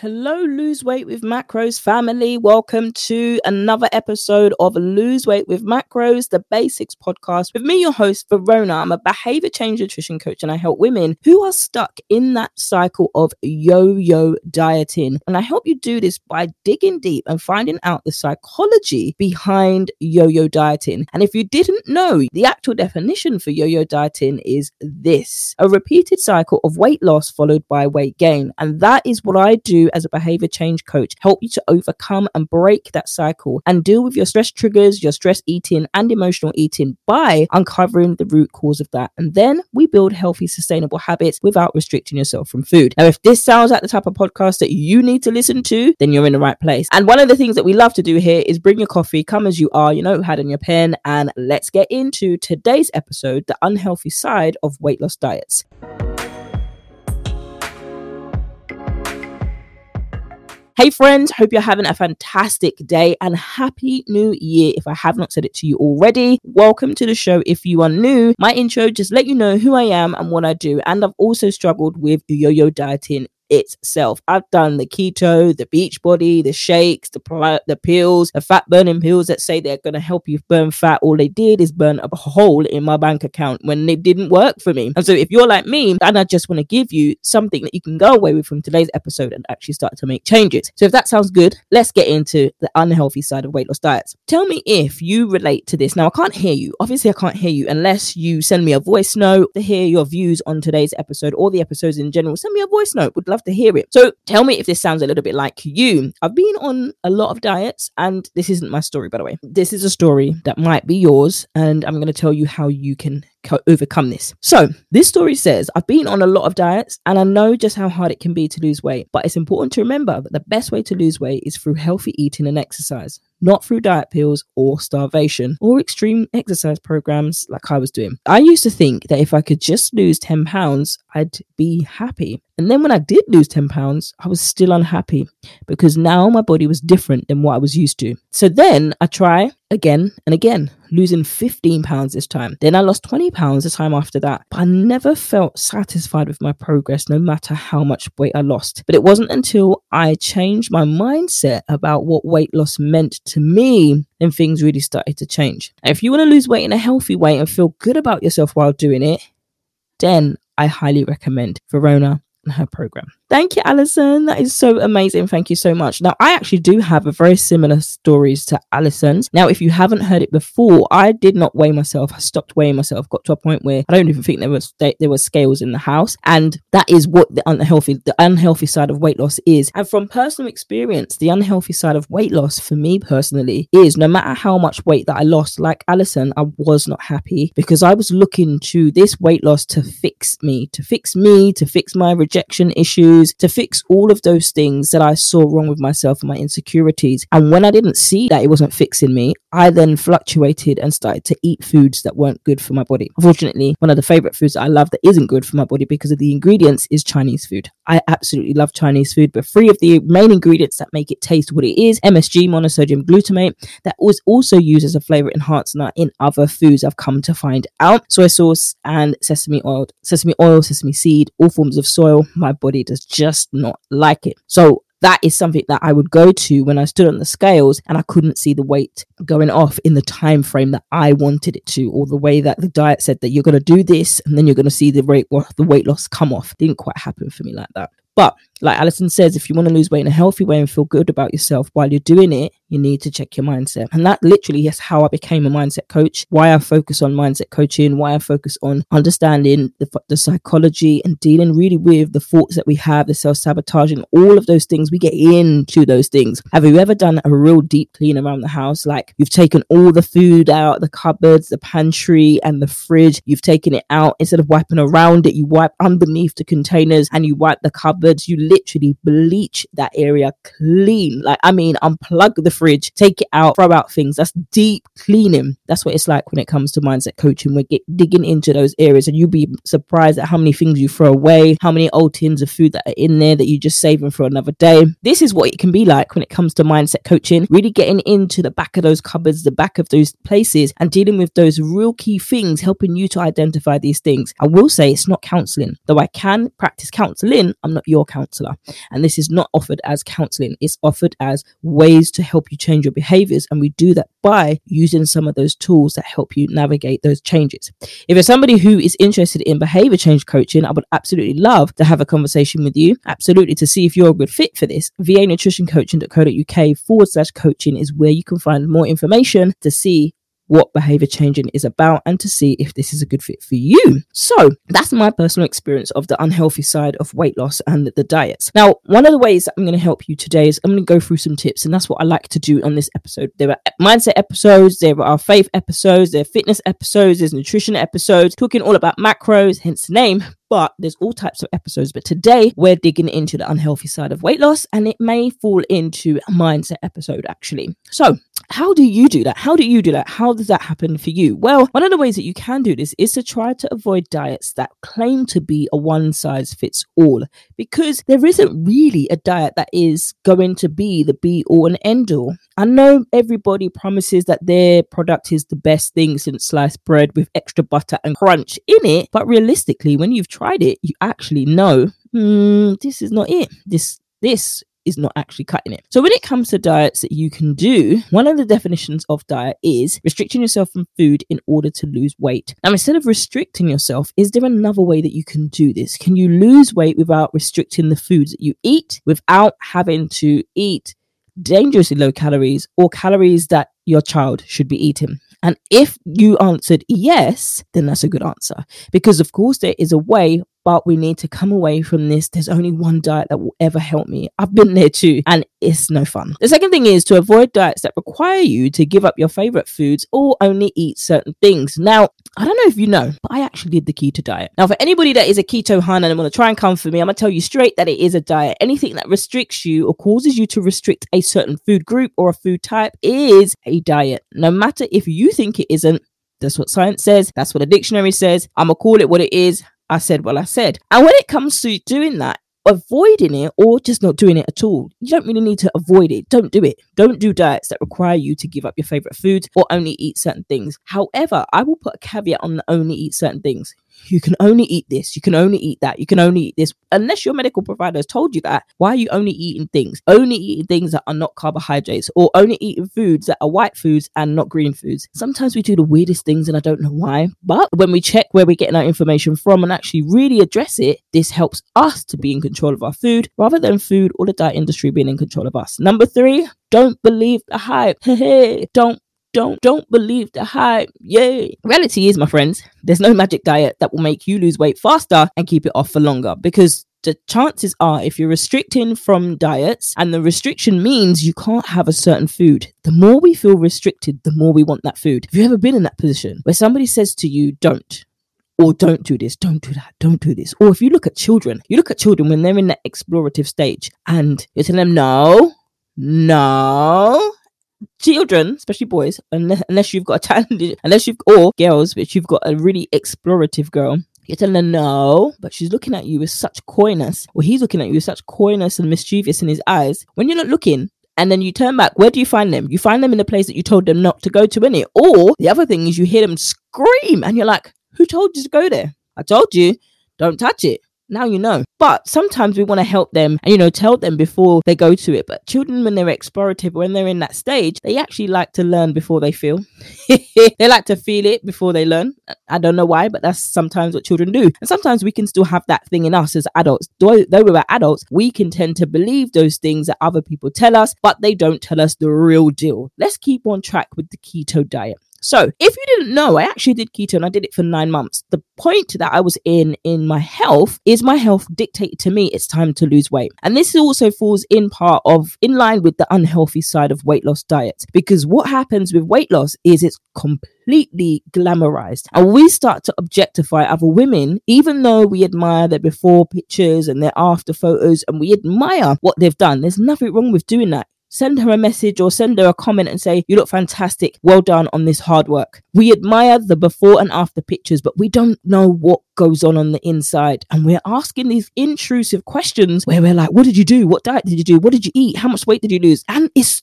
Hello, Lose Weight with Macros family. Welcome to another episode of Lose Weight with Macros, the Basics podcast. With me, your host, Verona. I'm a behavior change nutrition coach and I help women who are stuck in that cycle of yo yo dieting. And I help you do this by digging deep and finding out the psychology behind yo yo dieting. And if you didn't know, the actual definition for yo yo dieting is this a repeated cycle of weight loss followed by weight gain. And that is what I do as a behavior change coach, help you to overcome and break that cycle and deal with your stress triggers, your stress eating, and emotional eating by uncovering the root cause of that. And then we build healthy, sustainable habits without restricting yourself from food. Now, if this sounds like the type of podcast that you need to listen to, then you're in the right place. And one of the things that we love to do here is bring your coffee, come as you are, you know, had in your pen, and let's get into today's episode the unhealthy side of weight loss diets. Hey, friends, hope you're having a fantastic day and happy new year. If I have not said it to you already, welcome to the show. If you are new, my intro just let you know who I am and what I do. And I've also struggled with yo yo dieting itself. I've done the keto, the beach body, the shakes, the the pills, the fat burning pills that say they're going to help you burn fat. All they did is burn a hole in my bank account when it didn't work for me. And so if you're like me, and I just want to give you something that you can go away with from today's episode and actually start to make changes. So if that sounds good, let's get into the unhealthy side of weight loss diets. Tell me if you relate to this. Now I can't hear you. Obviously I can't hear you unless you send me a voice note to hear your views on today's episode or the episodes in general. Send me a voice note. Would love love to hear it. So tell me if this sounds a little bit like you. I've been on a lot of diets, and this isn't my story, by the way. This is a story that might be yours, and I'm going to tell you how you can co- overcome this. So, this story says I've been on a lot of diets and I know just how hard it can be to lose weight, but it's important to remember that the best way to lose weight is through healthy eating and exercise not through diet pills or starvation or extreme exercise programs like I was doing. I used to think that if I could just lose 10 pounds, I'd be happy. And then when I did lose 10 pounds, I was still unhappy because now my body was different than what I was used to. So then I try again and again, losing 15 pounds this time. Then I lost 20 pounds the time after that. But I never felt satisfied with my progress, no matter how much weight I lost. But it wasn't until I changed my mindset about what weight loss meant to me then things really started to change. If you want to lose weight in a healthy way and feel good about yourself while doing it, then I highly recommend Verona and her program. Thank you, Alison. That is so amazing. Thank you so much. Now, I actually do have a very similar stories to Alison's. Now, if you haven't heard it before, I did not weigh myself. I stopped weighing myself. Got to a point where I don't even think there was there was scales in the house, and that is what the unhealthy the unhealthy side of weight loss is. And from personal experience, the unhealthy side of weight loss for me personally is no matter how much weight that I lost, like Alison, I was not happy because I was looking to this weight loss to fix me, to fix me, to fix my rejection issues to fix all of those things that I saw wrong with myself and my insecurities. And when I didn't see that it wasn't fixing me, I then fluctuated and started to eat foods that weren't good for my body. Unfortunately, one of the favorite foods that I love that isn't good for my body because of the ingredients is Chinese food. I absolutely love Chinese food, but three of the main ingredients that make it taste what it is MSG, monosodium glutamate, that was also used as a flavor enhancer in other foods I've come to find out. Soy sauce and sesame oil, sesame oil, sesame seed, all forms of soil. My body does just not like it. So that is something that I would go to when I stood on the scales and I couldn't see the weight going off in the time frame that I wanted it to, or the way that the diet said that you're going to do this and then you're going to see the weight the weight loss come off. Didn't quite happen for me like that. But like Alison says, if you want to lose weight in a healthy way and feel good about yourself while you're doing it, you need to check your mindset. And that literally is how I became a mindset coach, why I focus on mindset coaching, why I focus on understanding the, the psychology and dealing really with the thoughts that we have, the self sabotaging, all of those things. We get into those things. Have you ever done a real deep clean around the house? Like you've taken all the food out, the cupboards, the pantry, and the fridge. You've taken it out instead of wiping around it, you wipe underneath the containers and you wipe the cupboards. You literally bleach that area clean. Like, I mean, unplug the fridge, take it out, throw out things. That's deep cleaning. That's what it's like when it comes to mindset coaching. We're get, digging into those areas, and you'll be surprised at how many things you throw away, how many old tins of food that are in there that you're just saving for another day. This is what it can be like when it comes to mindset coaching, really getting into the back of those cupboards, the back of those places, and dealing with those real key things, helping you to identify these things. I will say it's not counseling, though I can practice counseling, I'm not your counselor. And this is not offered as counseling, it's offered as ways to help you change your behaviors. And we do that by using some of those tools that help you navigate those changes. If you're somebody who is interested in behavior change coaching, I would absolutely love to have a conversation with you. Absolutely to see if you're a good fit for this. VA Nutrition Coaching.co.uk forward slash coaching is where you can find more information to see what behavior changing is about and to see if this is a good fit for you. So that's my personal experience of the unhealthy side of weight loss and the diets. Now, one of the ways I'm going to help you today is I'm going to go through some tips, and that's what I like to do on this episode. There are mindset episodes, there are faith episodes, there are fitness episodes, there's nutrition episodes, talking all about macros, hence the name but there's all types of episodes. But today we're digging into the unhealthy side of weight loss, and it may fall into a mindset episode actually. So, how do you do that? How do you do that? How does that happen for you? Well, one of the ways that you can do this is to try to avoid diets that claim to be a one size fits all, because there isn't really a diet that is going to be the be all and end all. I know everybody promises that their product is the best thing since sliced bread with extra butter and crunch in it, but realistically, when you've tried it, you actually know mm, this is not it. This this is not actually cutting it. So when it comes to diets that you can do, one of the definitions of diet is restricting yourself from food in order to lose weight. Now instead of restricting yourself, is there another way that you can do this? Can you lose weight without restricting the foods that you eat without having to eat dangerously low calories or calories that your child should be eating? And if you answered yes, then that's a good answer. Because, of course, there is a way but we need to come away from this. There's only one diet that will ever help me. I've been there too, and it's no fun. The second thing is to avoid diets that require you to give up your favorite foods or only eat certain things. Now, I don't know if you know, but I actually did the keto diet. Now, for anybody that is a keto hun and want to try and come for me, I'm going to tell you straight that it is a diet. Anything that restricts you or causes you to restrict a certain food group or a food type is a diet. No matter if you think it isn't, that's what science says. That's what a dictionary says. I'm going to call it what it is. I said what I said. And when it comes to doing that, avoiding it or just not doing it at all, you don't really need to avoid it. Don't do it. Don't do diets that require you to give up your favorite foods or only eat certain things. However, I will put a caveat on the only eat certain things you can only eat this, you can only eat that, you can only eat this. Unless your medical provider has told you that, why are you only eating things? Only eating things that are not carbohydrates or only eating foods that are white foods and not green foods. Sometimes we do the weirdest things and I don't know why. But when we check where we're getting our information from and actually really address it, this helps us to be in control of our food rather than food or the diet industry being in control of us. Number three, don't believe the hype. Hey, don't don't don't believe the hype. Yay. Reality is, my friends, there's no magic diet that will make you lose weight faster and keep it off for longer because the chances are if you're restricting from diets and the restriction means you can't have a certain food the more we feel restricted the more we want that food have you ever been in that position where somebody says to you don't or don't do this, don't do that, don't do this. Or if you look at children, you look at children when they're in that explorative stage and you're telling them, no, no, children, especially boys, unless, unless you've got a talented, unless you've or girls, but you've got a really explorative girl. You're telling her no, but she's looking at you with such coyness, or he's looking at you with such coyness and mischievous in his eyes. When you're not looking, and then you turn back, where do you find them? You find them in the place that you told them not to go to, in it. Or the other thing is you hear them scream, and you're like, "Who told you to go there? I told you, don't touch it." now you know. But sometimes we want to help them and, you know, tell them before they go to it. But children, when they're explorative, when they're in that stage, they actually like to learn before they feel. they like to feel it before they learn. I don't know why, but that's sometimes what children do. And sometimes we can still have that thing in us as adults. Though, we're adults, we can tend to believe those things that other people tell us, but they don't tell us the real deal. Let's keep on track with the keto diet. So, if you didn't know, I actually did keto and I did it for nine months. The point that I was in in my health is my health dictated to me it's time to lose weight. And this also falls in part of in line with the unhealthy side of weight loss diets because what happens with weight loss is it's completely glamorized and we start to objectify other women even though we admire their before pictures and their after photos and we admire what they've done. There's nothing wrong with doing that send her a message or send her a comment and say, You look fantastic. Well done on this hard work. We admire the before and after pictures, but we don't know what goes on on the inside. And we're asking these intrusive questions where we're like, What did you do? What diet did you do? What did you eat? How much weight did you lose? And it's,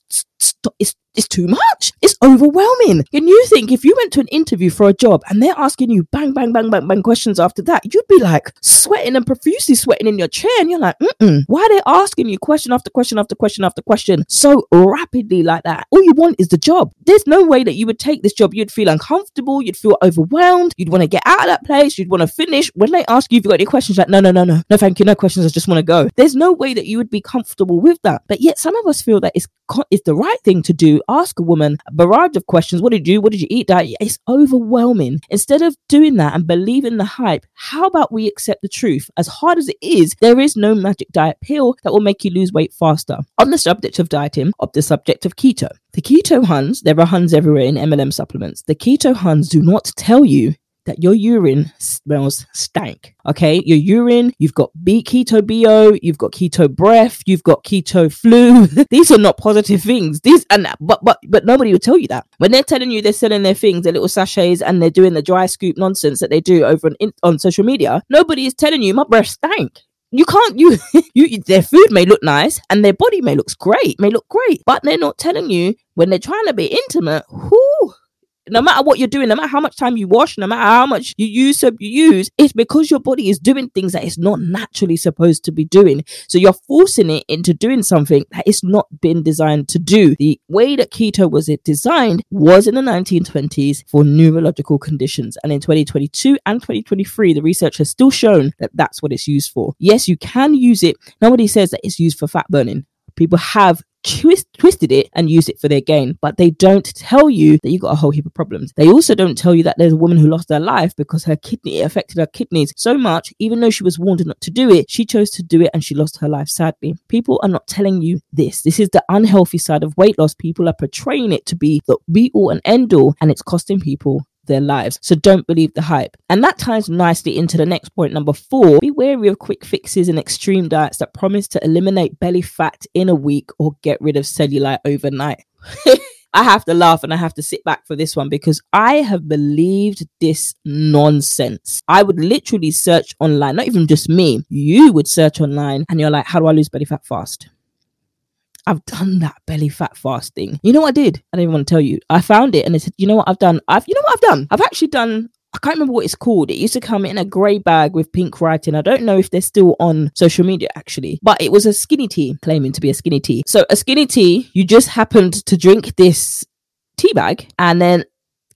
it's it's too much. It's overwhelming. And you think if you went to an interview for a job and they're asking you bang, bang, bang, bang, bang questions after that, you'd be like sweating and profusely sweating in your chair. And you're like, Mm-mm. why are they asking you question after question after question after question so rapidly like that? All you want is the job. There's no way that you would take this job. You'd feel uncomfortable. You'd feel overwhelmed. You'd want to get out of that place. You'd want to finish. When they ask you if you've got any questions, like, no, no, no, no, no, thank you. No questions. I just want to go. There's no way that you would be comfortable with that. But yet some of us feel that it's, it's the right thing to do. Ask a woman a barrage of questions. What did you? What did you eat? That it's overwhelming. Instead of doing that and believing the hype, how about we accept the truth? As hard as it is, there is no magic diet pill that will make you lose weight faster. On the subject of dieting, of the subject of keto, the keto huns, there are huns everywhere in MLM supplements. The keto huns do not tell you that your urine smells stank. Okay, your urine, you've got B keto BO, you've got keto breath, you've got keto flu. These are not positive things. These and but but but nobody will tell you that when they're telling you they're selling their things, their little sachets, and they're doing the dry scoop nonsense that they do over on on social media. Nobody is telling you my breath stank you can't you you their food may look nice and their body may looks great may look great but they're not telling you when they're trying to be intimate whoo no matter what you're doing, no matter how much time you wash, no matter how much you use soap you use, it's because your body is doing things that it's not naturally supposed to be doing. So you're forcing it into doing something that it's not been designed to do. The way that keto was it designed was in the 1920s for neurological conditions. And in 2022 and 2023, the research has still shown that that's what it's used for. Yes, you can use it. Nobody says that it's used for fat burning. People have twist, twisted it and used it for their gain, but they don't tell you that you got a whole heap of problems. They also don't tell you that there's a woman who lost her life because her kidney affected her kidneys so much, even though she was warned not to do it, she chose to do it and she lost her life sadly. People are not telling you this. This is the unhealthy side of weight loss. People are portraying it to be the be all and end all, and it's costing people their lives. So don't believe the hype. And that ties nicely into the next point, number four. Be wary of quick fixes and extreme diets that promise to eliminate belly fat in a week or get rid of cellulite overnight. I have to laugh and I have to sit back for this one because I have believed this nonsense. I would literally search online, not even just me, you would search online and you're like, how do I lose belly fat fast? I've done that belly fat fasting. You know what I did? I don't even want to tell you. I found it and I said, you know what I've done? I've you know what I've done? I've actually done I can't remember what it's called. It used to come in a grey bag with pink writing. I don't know if they're still on social media actually, but it was a skinny tea, claiming to be a skinny tea. So a skinny tea, you just happened to drink this tea bag and then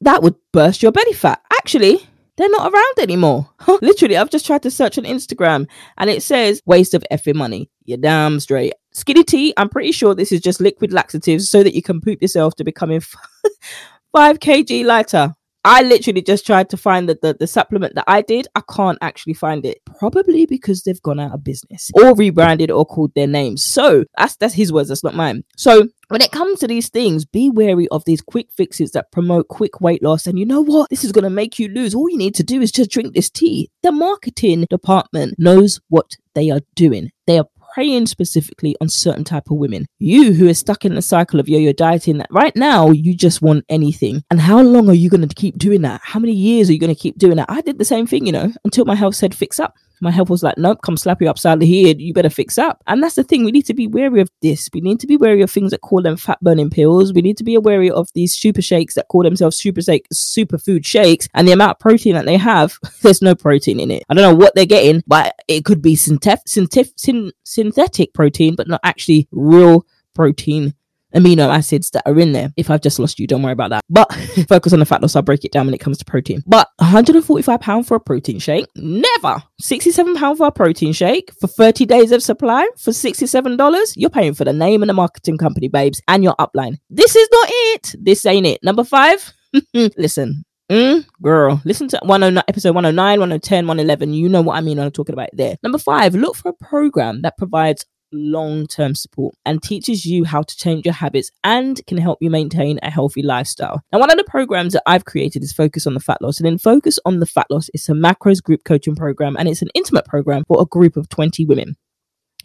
that would burst your belly fat. Actually, they're not around anymore. Literally, I've just tried to search on Instagram and it says waste of effing money. You're damn straight. Skinny tea, I'm pretty sure this is just liquid laxatives so that you can poop yourself to becoming 5 kg lighter. I literally just tried to find the, the, the supplement that I did. I can't actually find it. Probably because they've gone out of business or rebranded or called their names. So that's that's his words, that's not mine. So when it comes to these things, be wary of these quick fixes that promote quick weight loss. And you know what? This is going to make you lose. All you need to do is just drink this tea. The marketing department knows what they are doing. They are preying specifically on certain type of women. You who are stuck in the cycle of yo-yo dieting that right now you just want anything. And how long are you going to keep doing that? How many years are you going to keep doing that? I did the same thing, you know, until my health said fix up my health was like, nope, come slap you upside the head. You better fix up. And that's the thing. We need to be wary of this. We need to be wary of things that call them fat burning pills. We need to be wary of these super shakes that call themselves super shake, super food shakes and the amount of protein that they have. There's no protein in it. I don't know what they're getting, but it could be synthet- synthet- synthetic protein, but not actually real protein amino acids that are in there. If I've just lost you, don't worry about that. But focus on the fat loss. I'll break it down when it comes to protein. But 145 pound for a protein shake, never. 67 pound for a protein shake for 30 days of supply for 67 dollars. You're paying for the name and the marketing company, babes, and your upline. This is not it. This ain't it. Number five. Listen, Mm, girl, listen to 109, episode 109, 110, 111. You know what I mean I'm talking about there. Number five, look for a program that provides long term support and teaches you how to change your habits and can help you maintain a healthy lifestyle. Now, one of the programs that I've created is Focus on the Fat Loss. And in Focus on the Fat Loss, it's a macros group coaching program and it's an intimate program for a group of 20 women.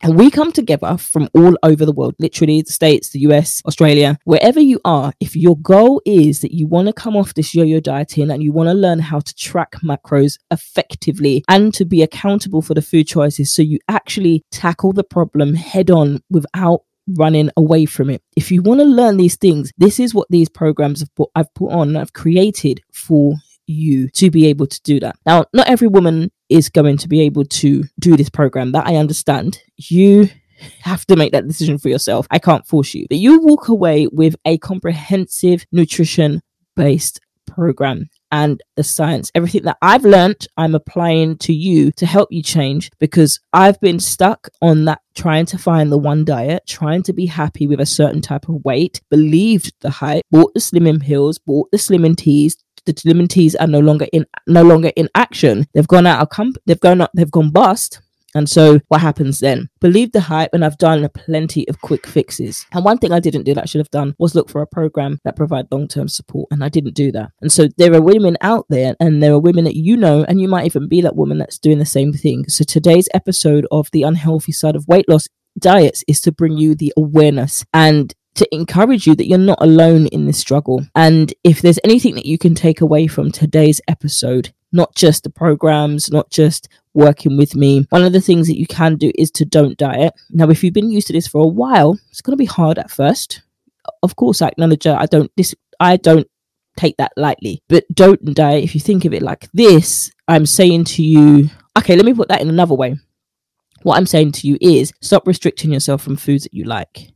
And we come together from all over the world, literally the States, the US, Australia, wherever you are. If your goal is that you want to come off this yo yo dieting and you want to learn how to track macros effectively and to be accountable for the food choices so you actually tackle the problem head on without running away from it. If you want to learn these things, this is what these programs have put, I've put on, I've created for you to be able to do that. Now, not every woman is going to be able to do this program. That I understand. You have to make that decision for yourself. I can't force you. But you walk away with a comprehensive nutrition based program and the science. Everything that I've learned, I'm applying to you to help you change because I've been stuck on that trying to find the one diet, trying to be happy with a certain type of weight, believed the hype, bought the slimming pills, bought the slimming teas, the slimming are no longer in no longer in action. They've gone out of comp- they've gone up, they've gone bust and so what happens then? Believe the hype, and I've done plenty of quick fixes. And one thing I didn't do that I should have done was look for a program that provide long term support, and I didn't do that. And so there are women out there, and there are women that you know, and you might even be that woman that's doing the same thing. So today's episode of the unhealthy side of weight loss diets is to bring you the awareness and to encourage you that you're not alone in this struggle. And if there's anything that you can take away from today's episode, not just the programs, not just working with me. One of the things that you can do is to don't diet. Now, if you've been used to this for a while, it's going to be hard at first. Of course, I acknowledge I don't this I don't take that lightly. But don't diet. If you think of it like this, I'm saying to you, okay, let me put that in another way. What I'm saying to you is stop restricting yourself from foods that you like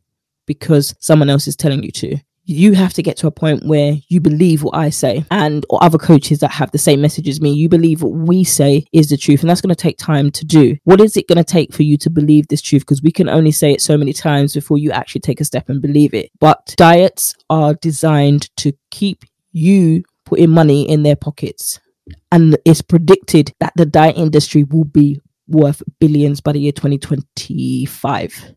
because someone else is telling you to you have to get to a point where you believe what I say and or other coaches that have the same message as me. You believe what we say is the truth, and that's going to take time to do. What is it going to take for you to believe this truth? Because we can only say it so many times before you actually take a step and believe it. But diets are designed to keep you putting money in their pockets. And it's predicted that the diet industry will be worth billions by the year 2025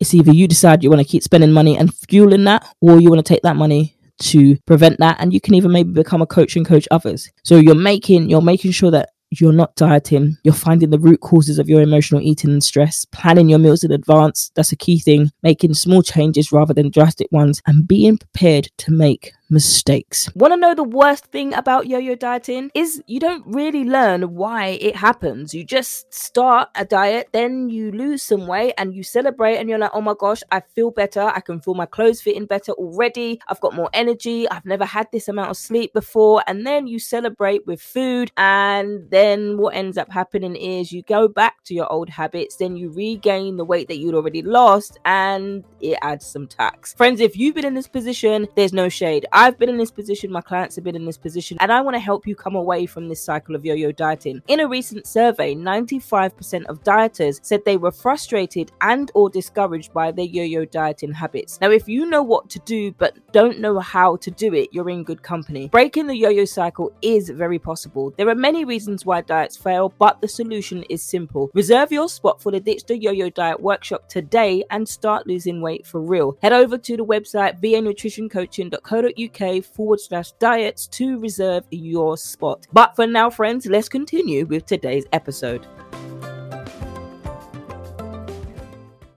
it's either you decide you want to keep spending money and fueling that, or you want to take that money to prevent that. And you can even maybe become a coach and coach others. So you're making you're making sure that you're not dieting, you're finding the root causes of your emotional eating and stress, planning your meals in advance. That's a key thing. Making small changes rather than drastic ones, and being prepared to make mistakes. Want to know the worst thing about yo yo dieting? Is you don't really learn why it happens. You just start a diet, then you lose some weight and you celebrate, and you're like, oh my gosh, I feel better. I can feel my clothes fitting better already. I've got more energy. I've never had this amount of sleep before. And then you celebrate with food. And then what ends up happening is you go back to your old habits, then you regain the weight that you'd already lost, and it adds some tax. Friends, if you've been in this position, there's no shade. I've been in this position, my clients have been in this position, and I want to help you come away from this cycle of yo yo dieting. In a recent survey, 95% of dieters said they were frustrated and or discouraged by their yo yo dieting habits. Now, if you know what to do but don't know how to do it, you're in good company. Breaking the yo yo cycle is very possible. There are many reasons why diets fail, but the solution is simple. Reserve your spot for the Ditch the Yo Yo Diet workshop today and start losing weight for real. Head over to the website vanutritioncoaching.co.uk uk forward slash diets to reserve your spot. But for now, friends, let's continue with today's episode.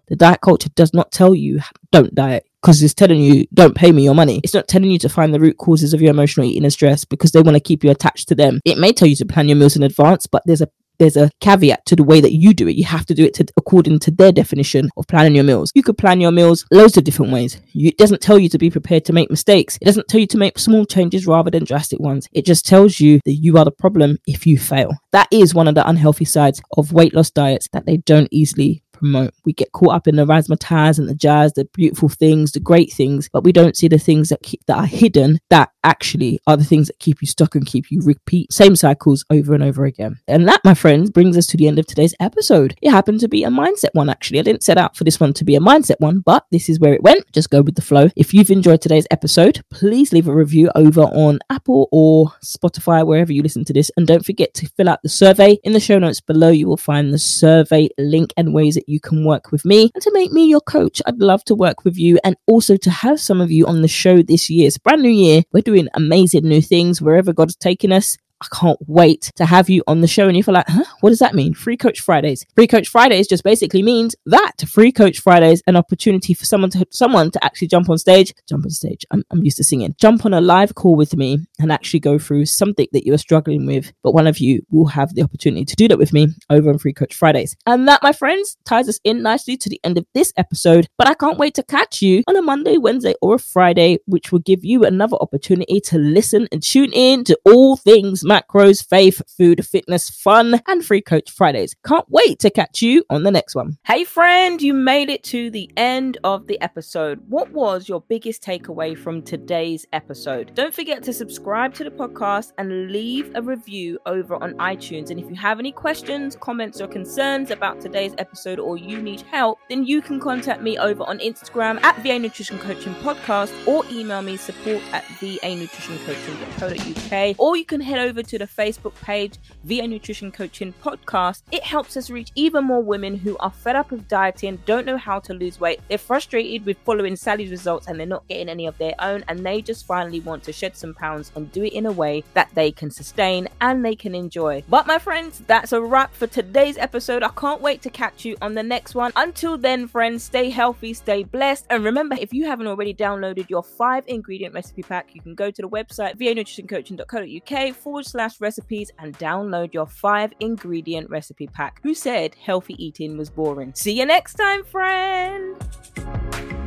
The diet culture does not tell you don't diet because it's telling you don't pay me your money. It's not telling you to find the root causes of your emotional eating and stress because they want to keep you attached to them. It may tell you to plan your meals in advance, but there's a there's a caveat to the way that you do it. You have to do it to, according to their definition of planning your meals. You could plan your meals loads of different ways. It doesn't tell you to be prepared to make mistakes. It doesn't tell you to make small changes rather than drastic ones. It just tells you that you are the problem if you fail. That is one of the unhealthy sides of weight loss diets that they don't easily promote. We get caught up in the razzmatazz and the jazz, the beautiful things, the great things, but we don't see the things that keep, that are hidden that actually are the things that keep you stuck and keep you repeat same cycles over and over again. And that, my friends, brings us to the end of today's episode. It happened to be a mindset one, actually. I didn't set out for this one to be a mindset one, but this is where it went. Just go with the flow. If you've enjoyed today's episode, please leave a review over on Apple or Spotify, wherever you listen to this. And don't forget to fill out the survey. In the show notes below, you will find the survey link and ways that you can work with me and to make me your coach. I'd love to work with you and also to have some of you on the show this year. It's brand new year. We're doing amazing new things wherever God's taking us. I can't wait to have you on the show. And you feel like, huh, what does that mean? Free Coach Fridays. Free Coach Fridays just basically means that Free Coach Fridays, an opportunity for someone to someone to actually jump on stage, jump on stage. I'm, I'm used to singing. Jump on a live call with me and actually go through something that you are struggling with. But one of you will have the opportunity to do that with me over on Free Coach Fridays. And that, my friends, ties us in nicely to the end of this episode. But I can't wait to catch you on a Monday, Wednesday, or a Friday, which will give you another opportunity to listen and tune in to all things macros, faith, food, fitness, fun, and Free Coach Fridays. Can't wait to catch you on the next one. Hey, friend, you made it to the end of the episode. What was your biggest takeaway from today's episode? Don't forget to subscribe to the podcast and leave a review over on iTunes. And if you have any questions, comments, or concerns about today's episode or you need help, then you can contact me over on Instagram at VA Nutrition Coaching Podcast or email me support at vanutritioncoaching.co.uk or you can head over to the Facebook page VA Nutrition Coaching Podcast. It helps us reach even more women who are fed up with dieting, don't know how to lose weight, they're frustrated with following Sally's results and they're not getting any of their own, and they just finally want to shed some pounds and do it in a way that they can sustain and they can enjoy. But my friends, that's a wrap for today's episode. I can't wait to catch you on the next one. Until then, friends, stay healthy, stay blessed, and remember if you haven't already downloaded your five ingredient recipe pack, you can go to the website via vanutritioncoaching.co.uk forward slash recipes and download your five ingredient recipe pack. Who said healthy eating was boring? See you next time, friend.